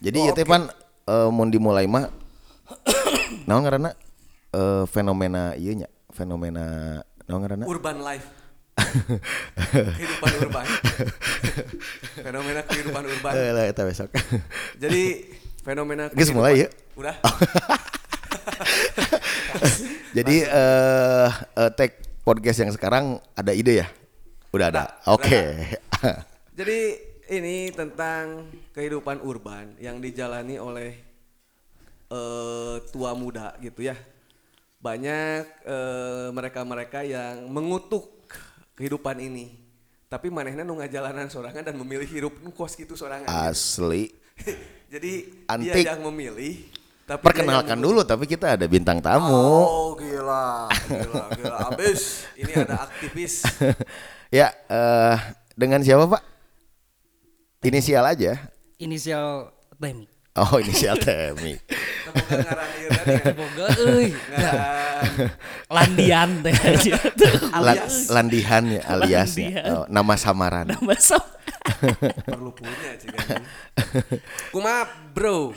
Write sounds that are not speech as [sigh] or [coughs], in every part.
Jadi ieu teh pan eh, mun dimulai mah [coughs] naon ngaranna Eh, fenomena ieu nya, fenomena naon ngaranna? Urban life. [laughs] kehidupan urban. fenomena kehidupan urban. Eh, lah eta besok. [laughs] Jadi fenomena Geus mulai ya? Udah. [laughs] Jadi eh eh, tag podcast yang sekarang ada ide ya? Udah ada. Udah, Oke. Jadi ini tentang kehidupan urban yang dijalani oleh eh, tua muda gitu ya. Banyak eh, mereka-mereka yang mengutuk kehidupan ini. Tapi manehna nu ngajalanan sorangan dan memilih hidup kos gitu sorangan. Asli. [laughs] Jadi Antik. dia yang memilih tapi Perkenalkan dulu tapi kita ada bintang tamu. Oh gila, gila, gila. Abis ini ada aktivis. [laughs] ya, eh dengan siapa, Pak? Inisial aja. inisial Temi. Oh, inisial Temi. [laughs] Semoga ya. Euy Ngaran landian teh alias landihan ya aliasnya. Landihan. Oh, nama samaran. Nama sam. [laughs] perlu punya sih kan. Kuma bro,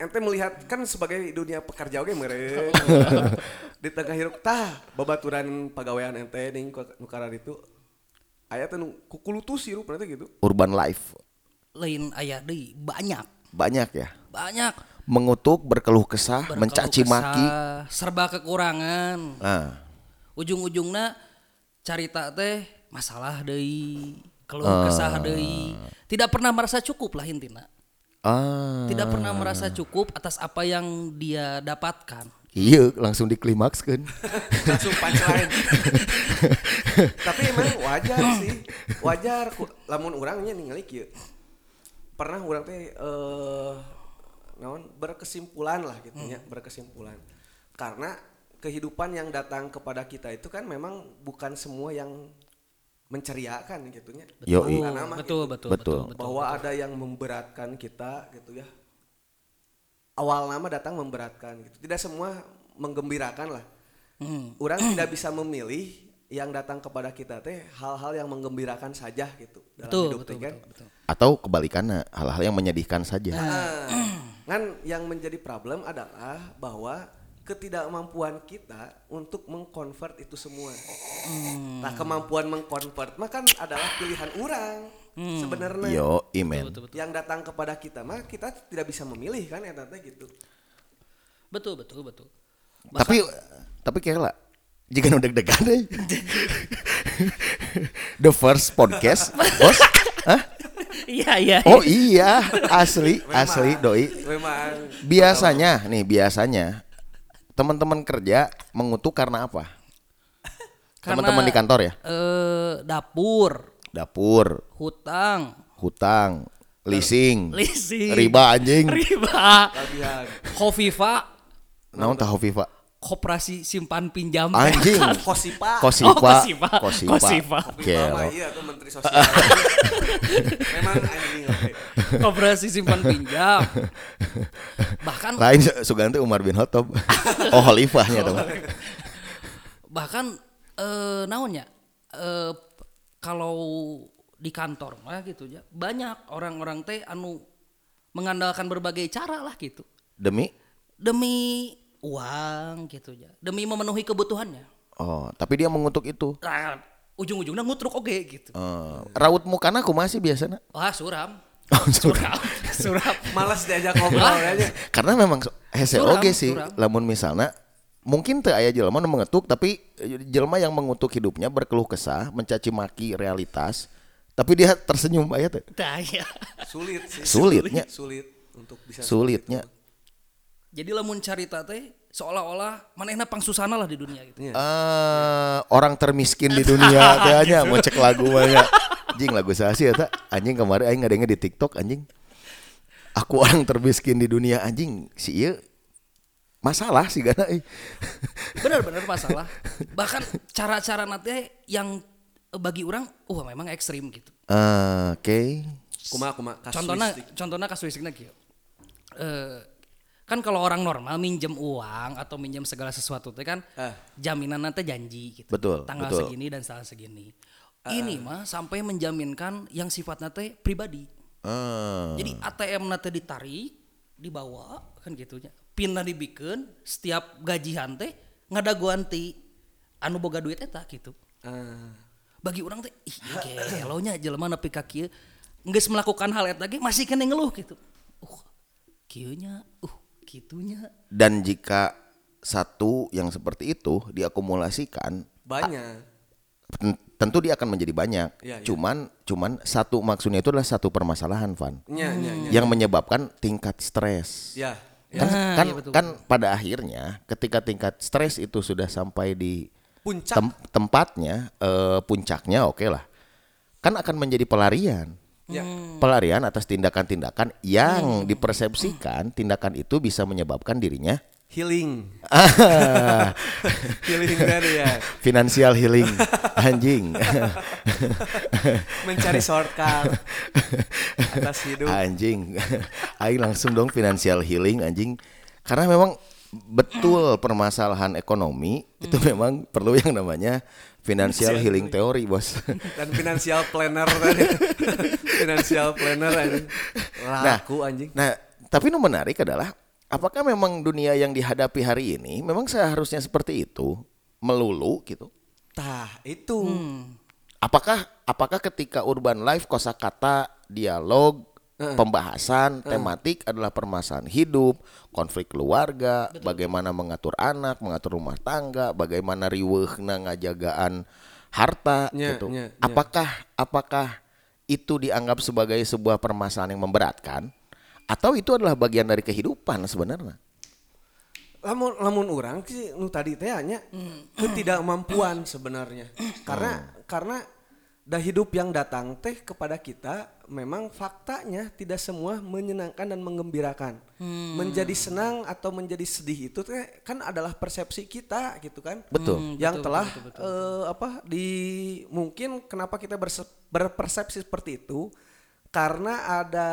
ente melihat kan sebagai dunia pekerja oke mere di tengah hirup tah babaturan pegawaian ente ning nu karar itu aya teh nu kukulutus hirup berarti gitu. Urban life. Lain aya deui banyak. Banyak ya. Banyak. Mengutuk, berkeluh kesah, Berkeluh mencaci kesah, maki. serba kekurangan. Nah, Ujung-ujungna carita teh masalah deui, keluh Ah. kesah deui. Tidak pernah merasa cukup lah intina. ah. Tidak pernah merasa cukup atas apa yang dia dapatkan. Iya, langsung diklimaks kan. [laughs] Langsung punchline. [laughs] Tapi emang wajar sih. Wajar ku- lamun urangnya ningali kieu. Pernah urang teh eh naon berkesimpulan lah gitu ya, berkesimpulan. Karena kehidupan yang datang kepada kita itu kan memang bukan semua yang menceriakan gitu ya. Yoi. Karena mah betul, gitu. betul, Betul. betul, bahwa ada yang memberatkan kita gitu ya. Awal nama datang memberatkan gitu. Tidak semua menggembirakan lah. Hmm. Orang tidak bisa memilih yang datang kepada kita teh hal-hal yang menggembirakan saja gitu dalam Betul, hidup betul, teh kan. betul, betul. Atau kebalikannya, hal-hal yang menyedihkan saja. Ah, kan yang menjadi problem adalah bahwa ketidakmampuan kita untuk mengkonvert itu semua. Nah, kemampuan mengkonvert mah kan adalah pilihan orang sebenarnya. Yo, imen. Yang datang kepada kita mah kita tidak bisa memilih kan ya tante gitu. Betul, betul, betul. Tapi tapi kayak lah, jika udah deg-degan deh. The first podcast, bos. Hah? Iya, iya. Oh iya, asli, asli doi. Memang Biasanya nih, biasanya teman-teman kerja mengutuk karena apa? Karena, Teman-teman di kantor ya? Eh, dapur, Dapur, hutang, hutang, leasing, leasing, riba anjing. riba, Khofifa, Naon tahu Viva? Koperasi simpan pinjam. Anjing. [laughs] Kosipa. Kosipa, Oh, Kosipa. Kosipa. Kosipa. Oke, Mama lo. iya tuh menteri sosial. [laughs] Memang anjing koperasi simpan pinjam. [laughs] Bahkan Lain Suganti Umar bin Khattab. oh, khalifahnya teman. bahkan eh naonnya eh kalau di kantor mah gitu ya banyak orang-orang teh anu mengandalkan berbagai cara lah gitu Demi demi uang gitu ya demi memenuhi kebutuhannya Oh, tapi dia mengutuk itu. nah, ujung-ujungnya ngutruk oke gitu Eh, raut mukana aku masih biasanya. wah [laughs] suram Oh, suram. suram [laughs] suram Malas diajak ngobrol aja. Karena memang hese oge sih. suram. Lamun misalnya mungkin teu aya jelema nu mengetuk tapi jelema yang mengutuk hidupnya berkeluh kesah, mencaci maki realitas, tapi dia tersenyum aya teh. Nah, ya. Sulit sih. Sulitnya. Sulit untuk bisa Sulitnya. Jadi lamun carita teh seolah-olah manehna pangsusana lah di dunia gitu Iya. Eh, orang termiskin di dunia [laughs] teh nya mau cek lagu mah nya. Anjing lagu saya sih eta. Anjing kemarin aing ngadenge di TikTok anjing. Aku orang termiskin di dunia anjing si ieu masalah sih gana eh. benar-benar [laughs] masalah bahkan cara-cara nanti yang bagi orang wah memang ekstrim gitu Eh, Oke. Kuma kuma contohnya kasuistik. contohnya kasuistiknya gitu Eh, kan kalau orang normal minjem uang atau minjem segala sesuatu itu kan Ah. jaminan nanti janji gitu Betul, tanggal betul. segini dan tanggal segini ini mah sampai menjaminkan yang sifatnya teh pribadi Ah. Jadi ATM nanti ditarik, dibawa kan gitunya. Pindah dibikin setiap gajian teh ngadaguan ti anu boga duit eta gitu. Ah. Bagi orang teh ih [laughs] gelonya jelema nepi ka kieu melakukan hal eta ge masih kena ngeluh gitu. Uh, kieu nya, uh, gitunya. Dan jika satu yang seperti itu diakumulasikan banyak. ten- tentu dia akan menjadi banyak. Iya, iya. Cuman cuman satu maksudnya itu adalah satu permasalahan, Van. Nya, nya, nya. Yang menyebabkan tingkat stres. Ya. Kan, Nah, kan, betul. kan pada akhirnya ketika tingkat stres itu sudah sampai di Puncak. tem- tempatnya, eh, puncaknya oke lah. Kan akan menjadi pelarian. Ya. Pelarian atas tindakan-tindakan yang dipersepsikan tindakan itu bisa menyebabkan dirinya Healing. ah, [laughs] Healing dari ya. financial healing [laughs] anjing. Mencari shortcut atas hidup. anjing. Aing langsung dong financial healing anjing. Karena memang betul permasalahan ekonomi itu memang perlu yang namanya financial healing teori, Bos. [laughs] Dan financial planner tadi. [laughs] financial planner anjing. Laku anjing. Nah, tapi yang menarik adalah apakah memang dunia yang dihadapi hari ini memang seharusnya seperti itu melulu gitu? Tah, itu. Apakah apakah ketika urban life kosakata dialog pembahasan tematik adalah permasalahan hidup, konflik keluarga, bagaimana mengatur anak, mengatur rumah tangga, bagaimana riweuhna ngajagaan harta Nya, gitu. nya, nya. Apakah apakah itu dianggap sebagai sebuah permasalahan yang memberatkan? Atau itu adalah bagian dari kehidupan sebenarnya? lamun lamun orang sih nu tadi teh hanya ketidakmampuan sebenarnya. Karena karena dah hidup yang datang teh kepada kita memang faktanya tidak semua menyenangkan dan menggembirakan menjadi senang atau menjadi sedih itu kan adalah persepsi kita gitu kan. Betul. yang telah eh, apa di mungkin kenapa kita berse- berpersepsi seperti itu? Karena ada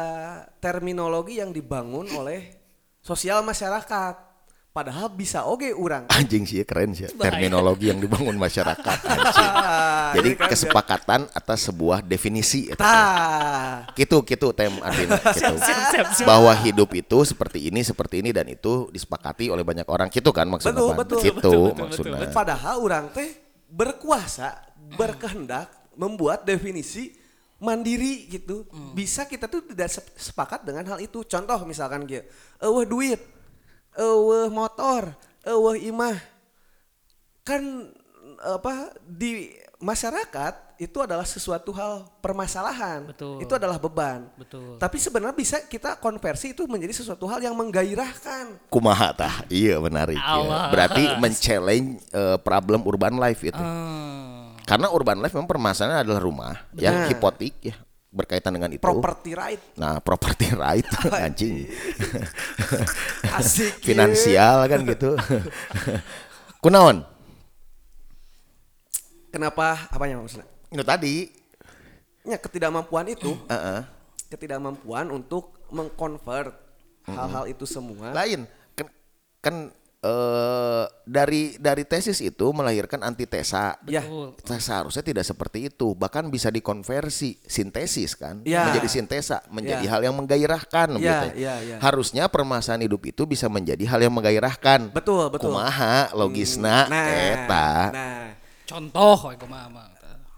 terminologi yang dibangun oleh sosial masyarakat padahal bisa oge orang Anjing sih keren sih. Bahaya. terminologi yang dibangun masyarakat. [laughs] Jadi Jadi kan kesepakatan atas sebuah definisi. eta. tah gitu gitu tem Adin [laughs] gitu. bahwa hidup itu seperti ini seperti ini dan itu disepakati oleh banyak orang. Gitu kan maksudnya Betul, betul, gitu betul, betul, maksudnya. padahal orang teh berkuasa berkehendak membuat definisi mandiri gitu. Bisa kita tuh tidak sep- sepakat dengan hal itu. Contoh misalkan gitu eueuh duit eueuh motor eueuh imah kan apa di masyarakat itu adalah sesuatu hal permasalahan Betul. itu adalah beban Betul. tapi sebenarnya bisa kita konversi itu menjadi sesuatu hal yang menggairahkan kumaha tah iya menarik ya. Berarti men-challenge eh, problem urban life itu Ah. karena urban life memang permasalahannya adalah rumah yang Benar. hipotik ya berkaitan dengan itu property right nah property right [laughs] anjing [laughs] asik ya. finansial kan gitu [laughs] kunaon Kenapa? Apanya maksudnya? itu tadi Ya ketidakmampuan itu, Heeh. ketidakmampuan untuk mengkonvert hal-hal itu semua. lain kan kan eh, dari dari tesis itu melahirkan antitesa Ya. Betul. Nah, seharusnya tidak seperti itu bahkan bisa dikonversi sintesis kan Ya. menjadi sintesa menjadi Ya. hal yang menggairahkan Ya, gitu. ya, ya. harusnya permasalahan hidup itu bisa menjadi hal yang menggairahkan Betul, betul. kumaha logisna Nah, eta Nah, Contoh kumaha mah.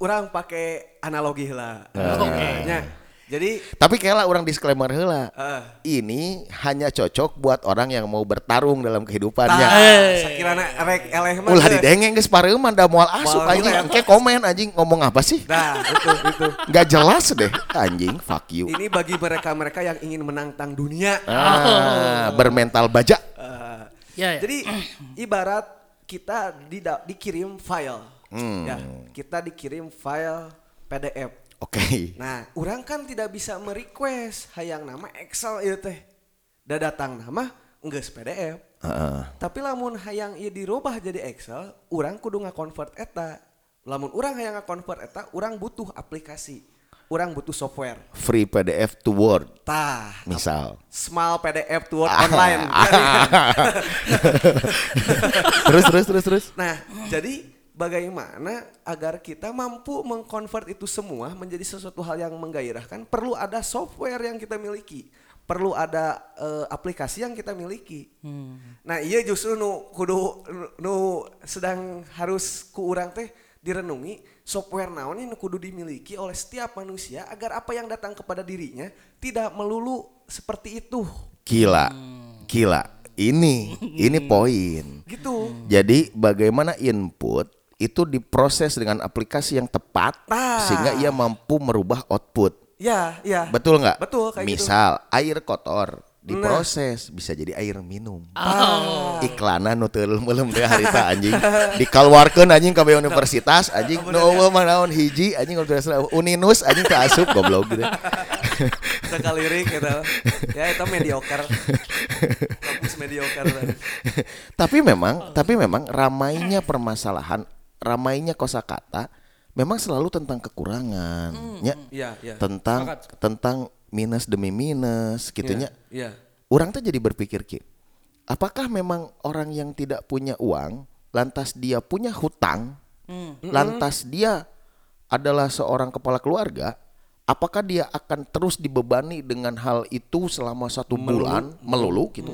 orang pakai analogi lah. Oke. Nya, Jadi tapi kayaknya orang disclaimer heula eh ini hanya cocok buat orang yang mau bertarung dalam kehidupannya Eh. sakirana rek eleh mah. Ulah didengeng geus pareuman da moal asup ngelem. engke komen anjing ngomong apa sih Nah, itu itu. Nggak jelas deh anjing fuck you Ini bagi mereka-mereka yang ingin menantang dunia. ah, bermental baja Eh, Ya, ya. Jadi ibarat kita dida- dikirim file, Hmm. ya kita dikirim file PDF. Oke Nah, orang kan tidak bisa merequest hayang nama Excel itu teh. Da datang nama enggeus PDF. Heeh. Tapi lamun hayang ieu dirubah jadi Excel, orang kudu ngakonvert eta. Lamun orang hayang ngakonvert eta, orang butuh aplikasi. Orang butuh software. free PDF to Word Tah, misal small PDF to Word Ah. online. [laughs] [laughs] terus terus terus terus Nah, jadi bagaimana agar kita mampu mengkonvert itu semua menjadi sesuatu hal yang menggairahkan perlu ada software yang kita miliki perlu ada eh, aplikasi yang kita miliki nah iya justru nu kudu nu, nu sedang harus ku urang teh direnungi software naon ini nu kudu dimiliki oleh setiap manusia agar apa yang datang kepada dirinya tidak melulu seperti itu Gila. Gila. Ini ini [laughs] poin. gitu Jadi bagaimana input itu diproses dengan aplikasi yang tepat Nah. sehingga ia mampu merubah output. ya ya Betul nggak? Betul, kayak gitu. Misal air kotor diproses bisa jadi air minum. Ah. Iklanan nu teu leuleum teh harita anjing. Dikeluarkeun anjing ka universitas anjing nu eueuh mah naon hiji anjing universitas Uninus anjing teu asup goblok gitu. [laughs] sekali lirik gitu ya itu mediocre kampus mediocre tapi memang tapi memang ramainya permasalahan ramainya kosakata memang selalu tentang kekurangan ya. iya iya. Tentang Sepakat. tentang minus demi minus gitunya iya orang tuh jadi berpikir ki apakah memang orang yang tidak punya uang lantas dia punya hutang lantas dia adalah seorang kepala keluarga apakah dia akan terus dibebani dengan hal itu selama satu bulan melulu gitu?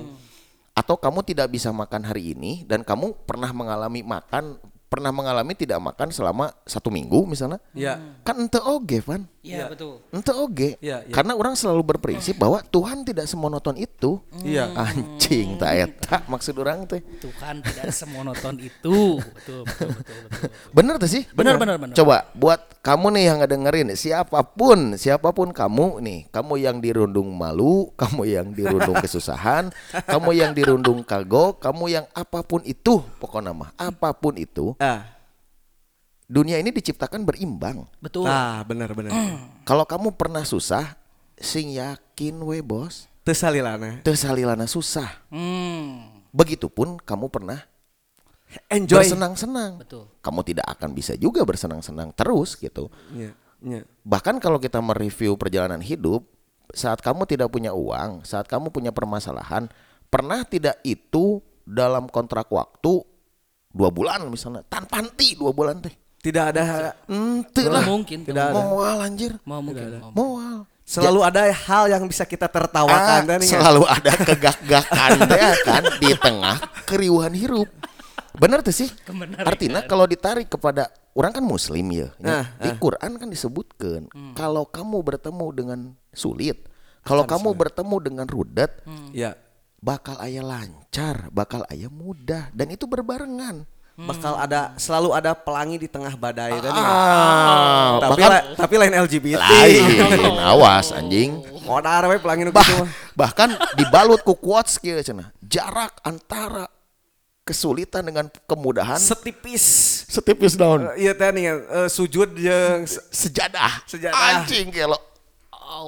Atau kamu tidak bisa makan hari ini dan kamu pernah mengalami makan pernah mengalami tidak makan selama satu minggu misalnya iya kan ente oge Van Iya betul. ente oge Iya, iya. karena orang selalu berprinsip bahwa Tuhan tidak semonoton itu Iya. anjing tak eta maksud orang teh Tuhan tidak semonoton itu. [laughs] Betul, betul, betul, betul. bener tuh sih Benar, benar, benar. coba buat kamu nih yang ngedengerin siapa pun siapa pun kamu nih kamu yang dirundung malu kamu yang dirundung [laughs] kesusahan kamu yang dirundung kagok kamu yang apa pun itu pokoknya mah apa pun itu ah. Dunia ini diciptakan berimbang. Betul. nah benar benar. Kalau kamu pernah susah sing yakin we bos? Teu salilana teu salilana susah. Hmm, begitupun kamu pernah enjoy. bersenang-senang. Betul. kamu tidak akan bisa juga bersenang-senang terus gitu. Iya iya. Bahkan kalau kita mereview perjalanan hidup, saat kamu tidak punya uang, saat kamu punya permasalahan, pernah tidak itu dalam kontrak waktu dua bulan misalnya, tanpa henti dua bulan teh. tidak ada Ente Belum lah. mungkin. Tidak ada. Moal anjir. Mau mungkin. Moal. selalu ada hal yang bisa kita tertawakan Ah, dan ingat. selalu ada kegak-gakan [laughs] teh kan di tengah keriuhan hirup. Benar tuh sih. Kebenaran. Artinya kalau ditarik kepada orang kan muslim ya. Ah, Di Quran kan disebutkan kalau kamu bertemu dengan sulit, kalau kamu bertemu dengan rudet, ya bakal ayah lancar, bakal ayah mudah dan itu berbarengan. bakal ada selalu ada pelangi di tengah badai dan ingat. Ah, tapi bahkan la- tapi lain LGBT lain, awas anjing. modar we pelangi nu Bah, gitu bahkan dibalut ku quotes kieu cenah. Jarak antara kesulitan dengan kemudahan setipis setipis daun Eh, iya teh nih eh, sujud se- sejadah. Sejadah. Anjing kelo.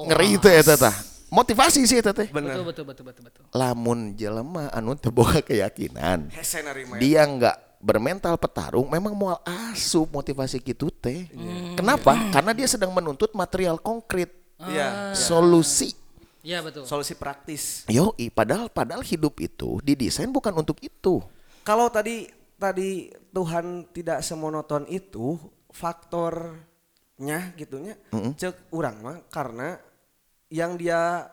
Ngeri teh eta tah. Motivasi sih eta teh. bener Betul, betul, betul, betul, betul. Lamun jelema anu teu boga keyakinan, hese narima ya. dia nggak bermental petarung memang moal asup motivasi gitu teh. Kenapa? Karena dia sedang menuntut material konkret, iya solusi. Iya betul. solusi praktis Yo, padahal padahal hidup itu didesain bukan untuk itu. kalau tadi tadi Tuhan tidak semonoton itu faktornya gitunya cek urang mah karena yang dia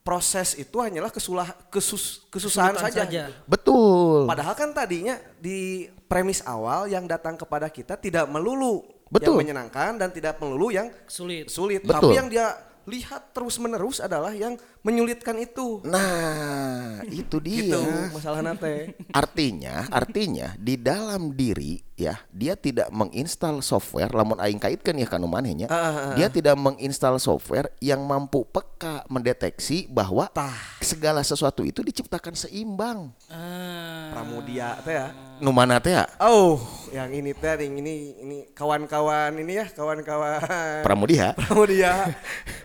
proses itu hanyalah kesulah kesus, kesusahan Kesulitan saja. saja. Betul. Padahal kan tadinya di premis awal yang datang kepada kita tidak melulu Betul. yang menyenangkan dan tidak melulu yang Sulit. sulit. Betul. Tapi yang dia lihat terus menerus adalah yang menyulitkan itu. Nah, itu [laughs] dia. Gitu masalah nate. Artinya, artinya di dalam diri ya, dia tidak menginstal software lamun aing kaitkan ya kanu manehnya. Ah, ah, ah. Dia tidak menginstal software yang mampu peka mendeteksi bahwa Tah. segala sesuatu itu diciptakan seimbang. Ah, Pramudia teh ya. Nu mana teh ya? Oh, yang ini teh yang ini ini kawan-kawan ini ya, kawan-kawan Pramudia. [laughs] Pramudia.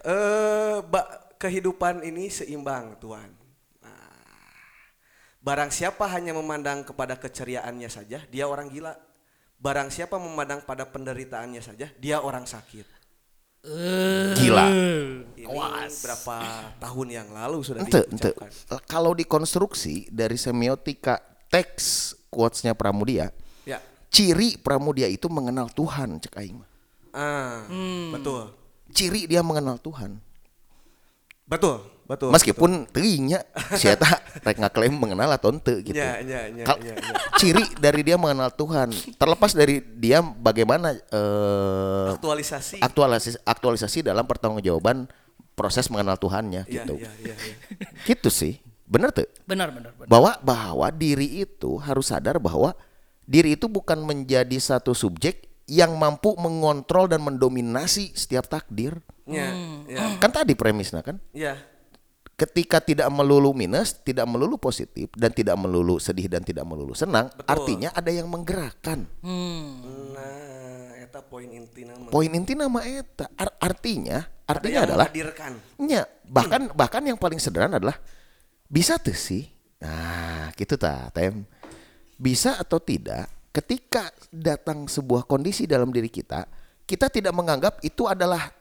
eh ba- kehidupan ini seimbang, Tuhan. Nah, barang siapa hanya memandang kepada keceriaannya saja, dia orang gila. Barang siapa memandang pada penderitaannya saja, dia orang sakit. Gila. Ini berapa tahun yang lalu sudah Ente, ente. diucapkan. Kalau dikonstruksi dari semiotika teks quotes-nya Pramudia, Ya, ciri Pramudia itu mengenal Tuhan cek aing mah. Ah, betul. Ciri dia mengenal Tuhan. Betul, betul. Meskipun teuingnya si eta [laughs] rek ngaklaim mengenal atau ente gitu. Ya, ya, ya, Kal- ya, ya. Ciri dari dia mengenal Tuhan, terlepas dari dia bagaimana eh, Aktualisasi. aktualisasi aktualisasi dalam pertanggungjawaban proses mengenal Tuhannya Iya, gitu. iya, iya, iya. Gitu sih. Bener tuh? Benar, benar, benar. Bahwa bahwa diri itu harus sadar bahwa diri itu bukan menjadi satu subjek yang mampu mengontrol dan mendominasi setiap takdir. Ya, ya. Kan tadi premisnya kan? Ya. Ketika tidak melulu minus, tidak melulu positif dan tidak melulu sedih dan tidak melulu senang, Betul. artinya ada yang menggerakkan. Hmm. Nah, eta poin inti nama. Poin inti nama eta Ar- artinya Ada artinya yang adalah menghadirkan. nya bahkan bahkan yang paling sederhana adalah bisa tuh sih. Nah, gitu ta, tem. Bisa atau tidak ketika datang sebuah kondisi dalam diri kita, kita tidak menganggap itu adalah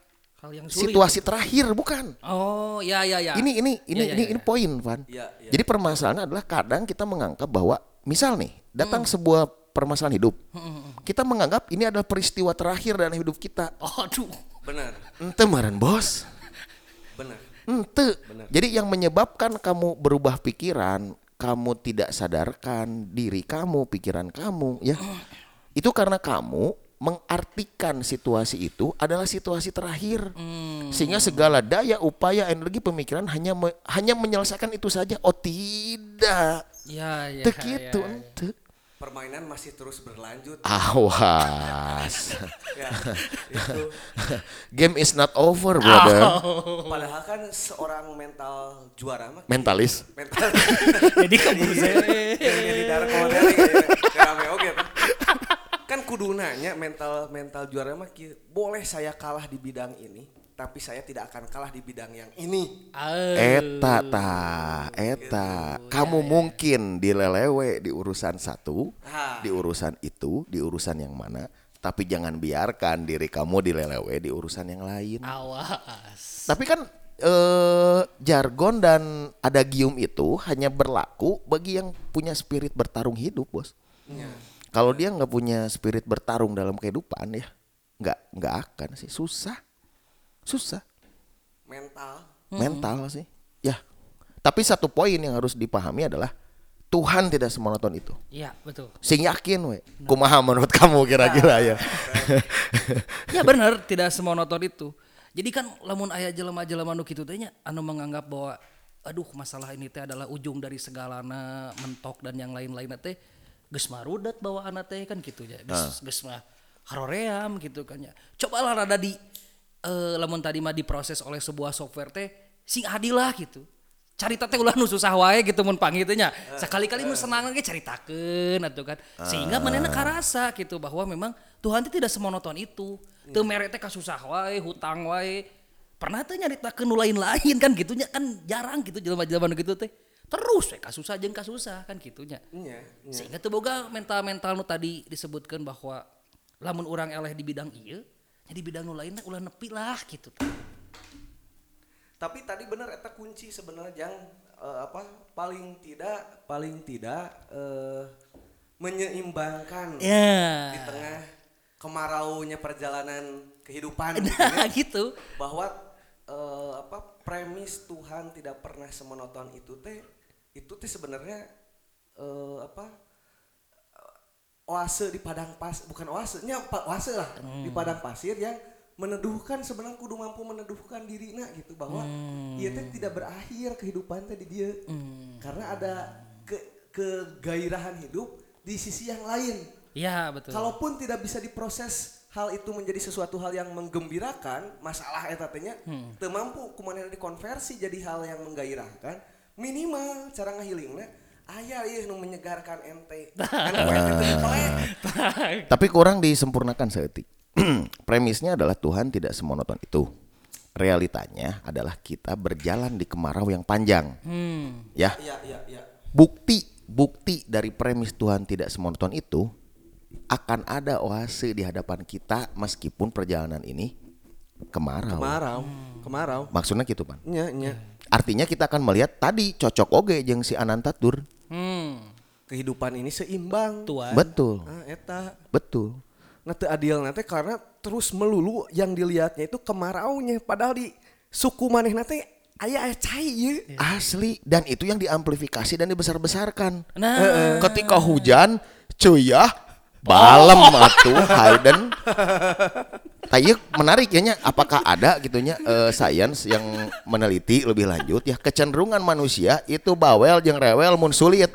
Hal yang sulit. situasi terakhir, bukan. Oh, ya, ya, ya. Ini ini ini Ya, ya, ini ya. ini poin, Van. Ya, ya. Jadi permasalahannya adalah kadang kita menganggap bahwa misal nih datang Hmm. sebuah permasalahan hidup, kita menganggap ini adalah peristiwa terakhir dalam hidup kita. Oh, aduh. Benar, Ente meren bos, benar. ente. Jadi yang menyebabkan kamu berubah pikiran, kamu tidak sadarkan diri kamu, pikiran kamu, ya, itu karena kamu mengartikan situasi itu adalah situasi terakhir, sehingga segala daya, upaya, energi, pemikiran hanya me- hanya menyelesaikan itu saja. Oh tidak, Ya, ya. Teu ya, gitu, ya, ya. Permainan masih terus berlanjut. Awas, [laughs] Ya, itu. game is not over, brother. Padahal kan seorang mental juara mah Mentalis. mental [laughs] Jadi kamu yang di darah koleri kayak rame tah. Kan kudu nanya mental mental juara mah boleh saya kalah di bidang ini tapi saya tidak akan kalah di bidang yang ini Eta ta, eta. Kamu mungkin dilelewe di urusan satu, Ah. di urusan itu, di urusan yang mana, tapi jangan biarkan diri kamu dilelewe di urusan yang lain. Awas. Tapi kan eh, jargon dan adagium itu hanya berlaku bagi yang punya spirit bertarung hidup, bos. Kalau dia nggak punya spirit bertarung dalam kehidupan ya, nggak nggak akan sih, susah, susah mental mental sih. Ya. Tapi satu poin yang harus dipahami adalah Tuhan tidak semonoton itu. Iya, betul. Sing yakin we. Kumaha menurut kamu kira-kira ya? [laughs] Ya benar, tidak semonoton itu. Jadi kan lamun aya jelema-jelema nu kitu teh nya anu menganggap bahwa aduh masalah ini teh adalah ujung dari segalana mentok dan yang lain-lain teh geus marudat bawaan teh kan gitu ya. Geus geus mah haroream gitu kan ya. Cobalah rada di eh, lamun tadi mah diproses oleh sebuah software teh sing adil lah gitu. Carita teh ulah nu susah wae gitu mun panggil teh nya. Sekali-kali nu senang ge caritakeun atuh kan. Sehingga manehna karasa gitu bahwa memang Tuhan teh tidak semonoton itu. Teu mere teh kasusah wae, hutang wae. Pernah teh nyaritakeun nu lain-lain kan gitunya kan jarang gitu jelema-jelema gitu teh. Terus we kasusah jeung kasusah kan gitunya. Iya, iya. Sehingga teu boga mental-mental nu tadi disebutkan bahwa lamun orang eleh di bidang ieu, jadi bidang nu lainnya ulah nepi lah gitu. Tapi tadi benar eta kunci sebenarnya yang eh, apa paling tidak paling tidak eh, menyeimbangkan Ya. di tengah kemaraunya perjalanan kehidupan [laughs] gitu Nah, ya. gitu. bahwa eh, apa premis Tuhan tidak pernah semonoton itu teh itu teh sebenarnya eh, apa oase di padang pas bukan oase nya oase lah di padang pasir yang meneduhkan sebenarnya kudu mampu meneduhkan dirinya gitu bahwa dia teh tidak berakhir kehidupan teh di dia. Karena ada ke kegairahan hidup di sisi yang lain. Ya, betul. Kalaupun tidak bisa diproses hal itu menjadi sesuatu hal yang menggembirakan, masalah eta teh nya teu mampu kumaha dikonversi jadi hal yang menggairahkan, minimal cara ngahilingna aya ieu nu menyegarkan ente. [laughs] Kan. Tapi kurang disempurnakan seetik. [clears throat] Premisnya adalah Tuhan tidak semonoton itu. Realitanya adalah kita berjalan di kemarau yang panjang. Hmm. Ya, Iya iya iya. bukti bukti dari premis Tuhan tidak semonoton itu akan ada oase di hadapan kita meskipun perjalanan ini kemarau. Kemarau, kemarau. Maksudnya gitu, Pan. Nya nya. Artinya kita akan melihat tadi cocok oge jeung si Anantatur. Hmm. kehidupan ini seimbang. Tuan. Betul, Nah, eta. betul. Nah, teu adil nanti karena terus melulu yang dilihatnya itu kemaraunya padahal di suku maneh nanti aya aya cai ieu. Asli dan itu yang diamplifikasi dan dibesar-besarkan. Nah, Ketika hujan, cuyah, balem atuh Hayden. Tayyuk menarik ya nya. apakah ada gitunya eh, sains yang meneliti lebih lanjut ya kecenderungan manusia itu bawel jeung rewel mun sulit.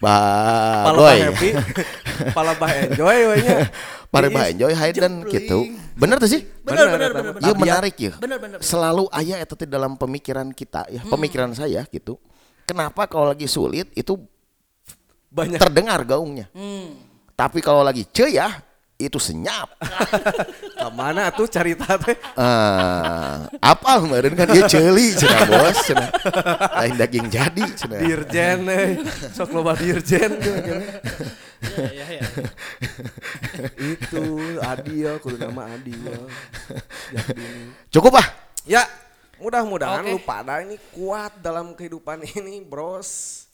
Bagoy. happy, pala bah enjoy we nya. Pare bah enjoy Hayden gitu. Bener tuh sih? benar Bener, benar eta benar. mah. Iya Tabiat. menarik ya. Benar, benar, benar. Selalu ayah itu teh dalam pemikiran kita ya, pemikiran saya gitu. Kenapa kalau lagi sulit itu Banyak terdengar gaungnya. Hmm. Tapi kalau lagi ceyah itu senyap. [laughs] ka mana tuh cerita teh? Ah, apa kemarin kan dia celi cenah bos cenah. Lain daging jadi cenah. Dirjen eh. Sok loba dirjen [laughs] Ya, ya, ya. Itu Adil, kudu nama Adil. Jadi Cukup ah. Ya, mudah-mudahan Oke. lu pada ini kuat dalam kehidupan ini, bros.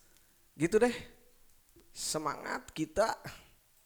Gitu deh. Semangat kita.